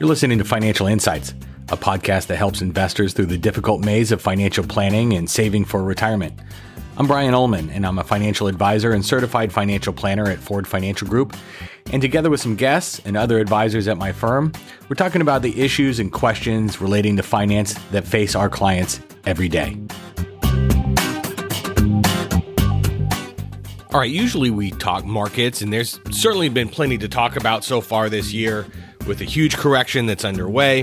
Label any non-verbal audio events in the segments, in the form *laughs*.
You're listening to Financial Insights, a podcast that helps investors through the difficult maze of financial planning and saving for retirement. I'm Brian Ullman, and I'm a financial advisor and certified financial planner at Ford Financial Group. And together with some guests and other advisors at my firm, we're talking about the issues and questions relating to finance that face our clients every day. All right, usually we talk markets, and there's certainly been plenty to talk about so far this year with a huge correction that's underway,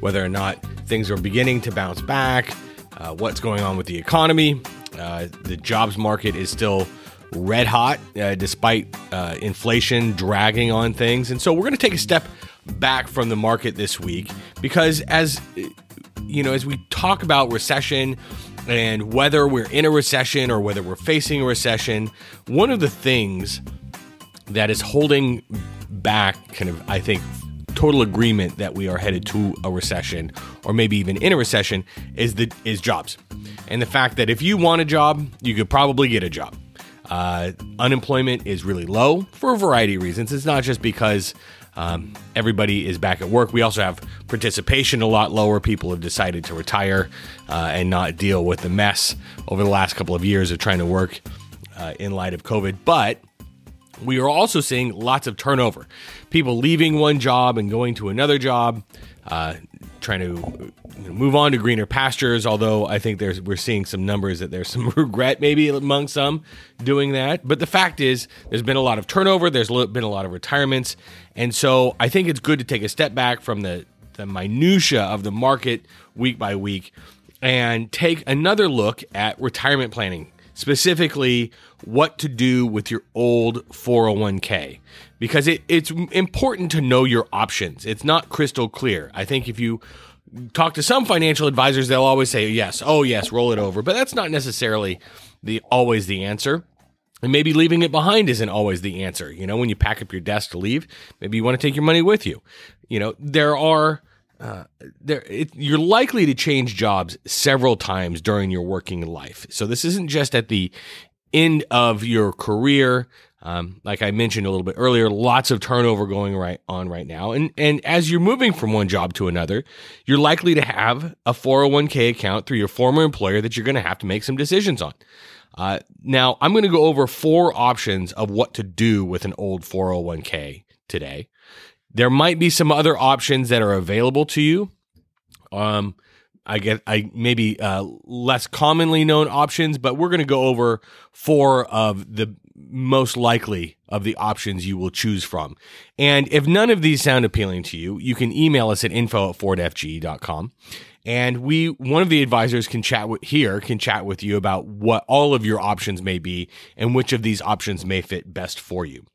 whether or not things are beginning to bounce back, uh, what's going on with the economy. Uh, the jobs market is still red hot uh, despite uh, inflation dragging on things. And so we're going to take a step back from the market this week because as you know, as we talk about recession and whether we're in a recession or whether we're facing a recession, one of the things that is holding back kind of I think total agreement that we are headed to a recession or maybe even in a recession is the is jobs and the fact that if you want a job you could probably get a job uh, unemployment is really low for a variety of reasons it's not just because um, everybody is back at work. We also have participation a lot lower. People have decided to retire uh, and not deal with the mess over the last couple of years of trying to work uh, in light of COVID. But we are also seeing lots of turnover. People leaving one job and going to another job, uh, trying to move on to greener pastures. Although I think there's we're seeing some numbers that there's *laughs* some regret maybe among some doing that. But the fact is, there's been a lot of turnover. There's been a lot of retirements, and so I think it's good to take a step back from the the minutia of the market week by week and take another look at retirement planning specifically what to do with your old 401k because it, it's important to know your options. It's not crystal clear. I think if you talk to some financial advisors, they'll always say, yes, oh, yes, roll it over. But that's not necessarily the always the answer. And maybe leaving it behind isn't always the answer. You know, when you pack up your desk to leave, maybe you want to take your money with you. You know, there are uh, there it, you're likely to change jobs several times during your working life. So this isn't just at the end of your career. Um, like I mentioned a little bit earlier, lots of turnover going right on right now. And and as you're moving from one job to another, you're likely to have a 401k account through your former employer that you're going to have to make some decisions on. Uh, now, I'm going to go over four options of what to do with an old 401k today. There might be some other options that are available to you. Um, I get I maybe uh, less commonly known options, but we're going to go over four of the most likely of the options you will choose from. And if none of these sound appealing to you, you can email us at info at fordfg.com. And we, one of the advisors can chat with here, can chat with you about what all of your options may be and which of these options may fit best for you.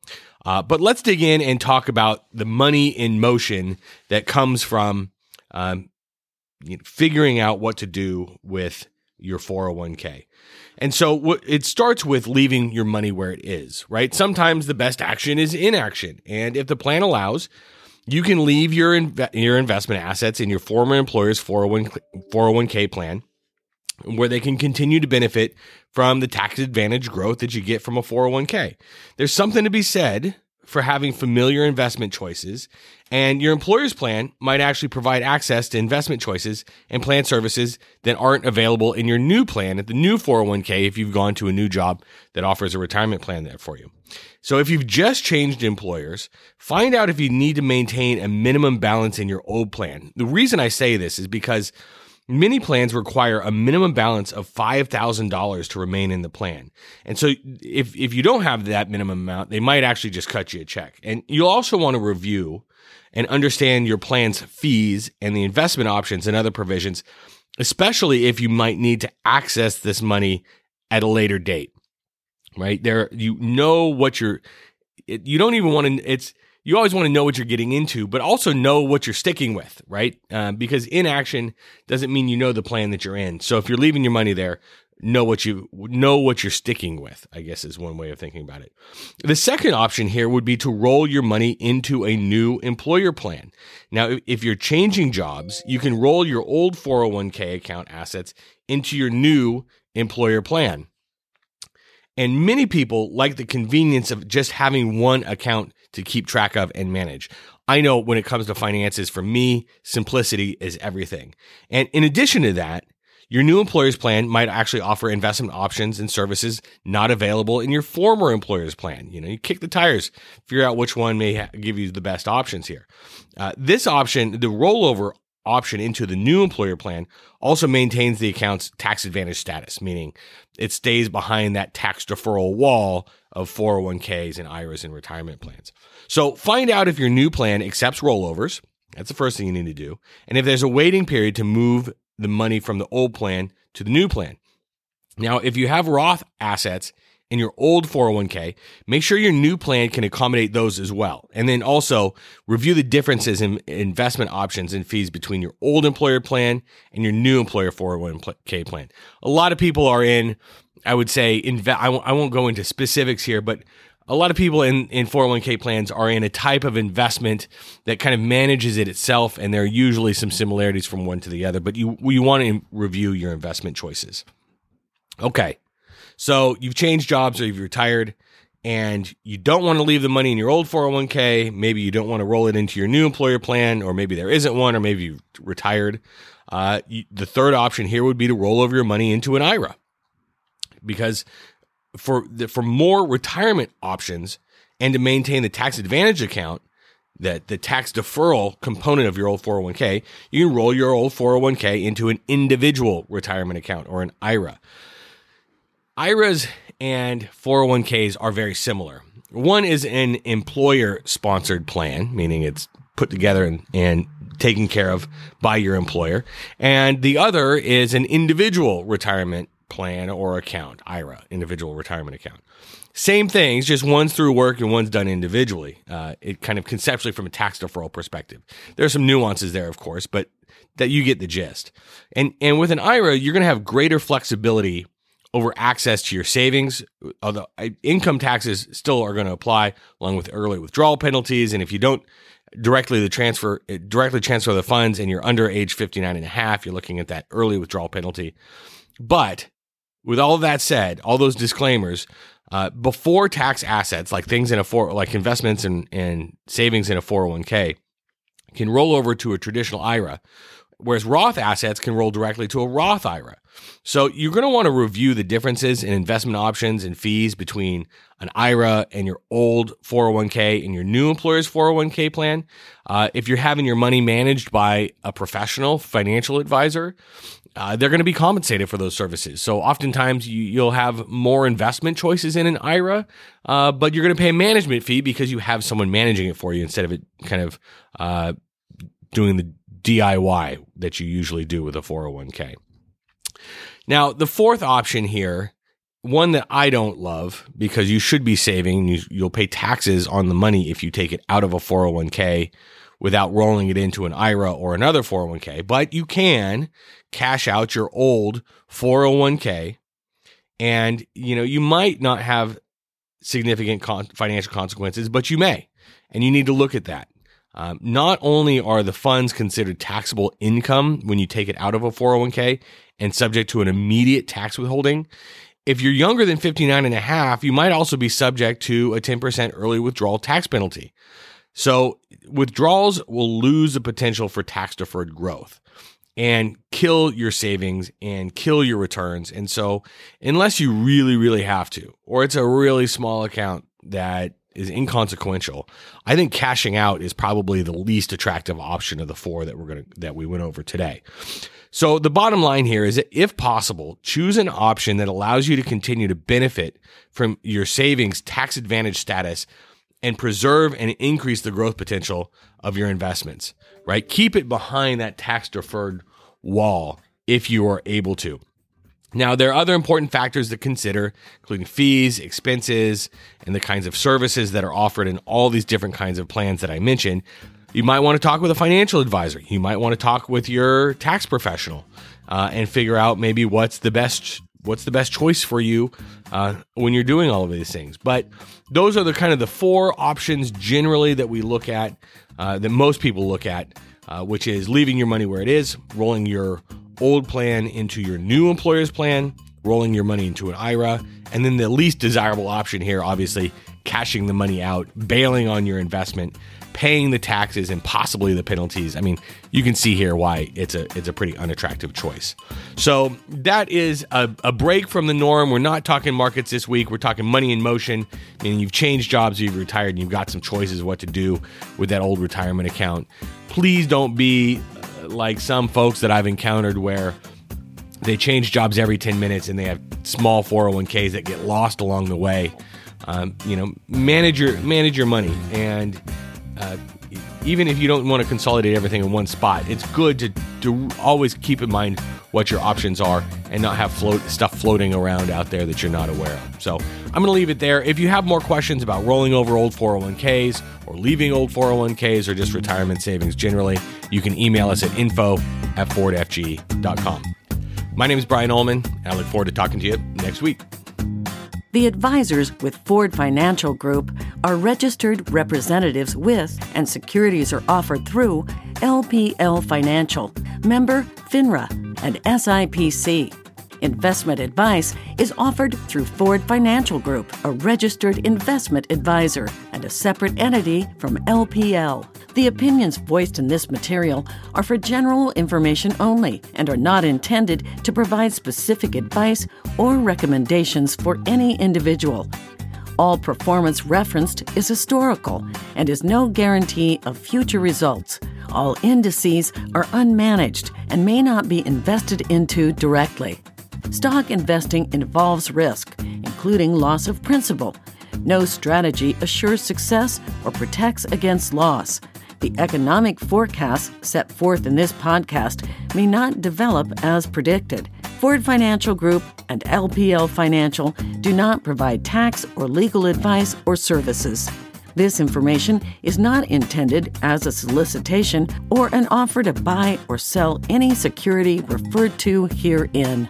Uh, but let's dig in and talk about the money in motion that comes from um, you know, figuring out what to do with your 401k. And so what it starts with leaving your money where it is, right? Sometimes the best action is inaction. And if the plan allows, you can leave your inv- your investment assets in your former employer's 401 401k plan where they can continue to benefit from the tax advantage growth that you get from a 401k. There's something to be said for having familiar investment choices, and your employer's plan might actually provide access to investment choices and plan services that aren't available in your new plan at the new 401k if you've gone to a new job that offers a retirement plan there for you. So if you've just changed employers, find out if you need to maintain a minimum balance in your old plan. The reason I say this is because Many plans require a minimum balance of $5,000 to remain in the plan. And so if, if you don't have that minimum amount, they might actually just cut you a check. And you'll also want to review and understand your plan's fees and the investment options and other provisions, especially if you might need to access this money at a later date. Right? There you know what you're you don't even want to it's you always want to know what you're getting into, but also know what you're sticking with, right? Uh, because inaction doesn't mean you know the plan that you're in. So if you're leaving your money there, know what you know what you're sticking with. I guess is one way of thinking about it. The second option here would be to roll your money into a new employer plan. Now, if you're changing jobs, you can roll your old 401k account assets into your new employer plan. And many people like the convenience of just having one account to keep track of and manage. I know when it comes to finances, for me, simplicity is everything. And in addition to that, your new employer's plan might actually offer investment options and services not available in your former employer's plan. You know, you kick the tires, figure out which one may ha- give you the best options here. Uh, this option, the rollover option into the new employer plan also maintains the account's tax advantage status, meaning it stays behind that tax deferral wall of 401ks and IRAs and retirement plans. So find out if your new plan accepts rollovers. That's the first thing you need to do. And if there's a waiting period to move the money from the old plan to the new plan. Now, if you have Roth assets in your old 401k, make sure your new plan can accommodate those as well. And then also review the differences in investment options and fees between your old employer plan and your new employer 401k plan. A lot of people are in, I would say, inve- I, w- I won't go into specifics here, but a lot of people in, in 401k plans are in a type of investment that kind of manages it itself, and there are usually some similarities from one to the other, but you, you want to review your investment choices. Okay. So you've changed jobs or you've retired and you don't want to leave the money in your old 401k. Maybe you don't want to roll it into your new employer plan, or maybe there isn't one, or maybe you've retired. Uh, you, the third option here would be to roll over your money into an IRA because for the, for more retirement options and to maintain the tax advantage account, that the tax deferral component of your old 401k, you can roll your old 401k into an individual retirement account or an IRA. IRAs and 401ks are very similar. One is an employer sponsored plan, meaning it's put together and, and taken care of by your employer. And the other is an individual retirement plan or account, IRA, individual retirement account. Same things, just one's through work and one's done individually. Uh, it kind of conceptually from a tax deferral perspective. There are some nuances there, of course, but that you get the gist. And and with an IRA, you're going to have greater flexibility over access to your savings. Although income taxes still are going to apply along with early withdrawal penalties. And if you don't directly the transfer uh, directly transfer the funds and you're under age 59 and a half, you're looking at that early withdrawal penalty. But with all that said, all those disclaimers, uh, before tax assets like things in a four, like investments and, and savings in a 401k can roll over to a traditional IRA, whereas Roth assets can roll directly to a Roth IRA. So you're going to want to review the differences in investment options and fees between an IRA and your old 401k and your new employer's 401k plan. Uh, if you're having your money managed by a professional financial advisor, uh, they're going to be compensated for those services. So oftentimes you, will have more investment choices in an IRA, uh, but you're going to pay a management fee because you have someone managing it for you instead of it kind of uh, doing the DIY that you usually do with a 401k. Now, the fourth option here, one that I don't love because you should be saving, you, you'll pay taxes on the money if you take it out of a 401k without rolling it into an IRA or another 401k, but you can cash out your old 401k and you know you might not have significant con- financial consequences but you may and you need to look at that um, not only are the funds considered taxable income when you take it out of a 401k and subject to an immediate tax withholding if you're younger than 59 and a half you might also be subject to a 10% early withdrawal tax penalty so withdrawals will lose the potential for tax deferred growth and kill your savings and kill your returns. And so, unless you really, really have to, or it's a really small account that is inconsequential, I think cashing out is probably the least attractive option of the four that we're going to, that we went over today. So the bottom line here is that if possible, choose an option that allows you to continue to benefit from your savings tax advantage status and preserve and increase the growth potential of your investments, right? Keep it behind that tax deferred wall if you are able to. Now, there are other important factors to consider, including fees, expenses, and the kinds of services that are offered in all these different kinds of plans that I mentioned. You might want to talk with a financial advisor. You might want to talk with your tax professional uh, and figure out maybe what's the best what's the best choice for you uh, when you're doing all of these things. But those are the kind of the four options generally that we look at, uh, that most people look at, uh, which is leaving your money where it is, rolling your old plan into your new employer's plan, rolling your money into an IRA, and then the least desirable option here, obviously, cashing the money out, bailing on your investment, paying the taxes and possibly the penalties. I mean, you can see here why it's a it's a pretty unattractive choice. So that is a, a break from the norm. We're not talking markets this week. We're talking money in motion, meaning you've changed jobs, you've retired, and you've got some choices what to do with that old retirement account. Please don't be like some folks that I've encountered where they change jobs every 10 minutes and they have small 401ks that get lost along the way. Um, you know, manage your manage your money and uh, even if you don't want to consolidate everything in one spot, it's good to, to always keep in mind what your options are and not have float stuff floating around out there that you're not aware of. So I'm going to leave it there. If you have more questions about rolling over old 401ks or leaving old 401ks or just retirement savings generally, you can email us at info at fordfg.com. My name is Brian Ullman, and I look forward to talking to you next week. The advisors with Ford Financial Group are registered representatives with, and securities are offered through LPL Financial, member FINRA, and SIPC. Investment advice is offered through Ford Financial Group, a registered investment advisor and a separate entity from LPL. The opinions voiced in this material are for general information only and are not intended to provide specific advice or recommendations for any individual. All performance referenced is historical and is no guarantee of future results. All indices are unmanaged and may not be invested into directly. Stock investing involves risk, including loss of principal. No strategy assures success or protects against loss. The economic forecasts set forth in this podcast may not develop as predicted. Ford Financial Group and LPL Financial do not provide tax or legal advice or services. This information is not intended as a solicitation or an offer to buy or sell any security referred to herein.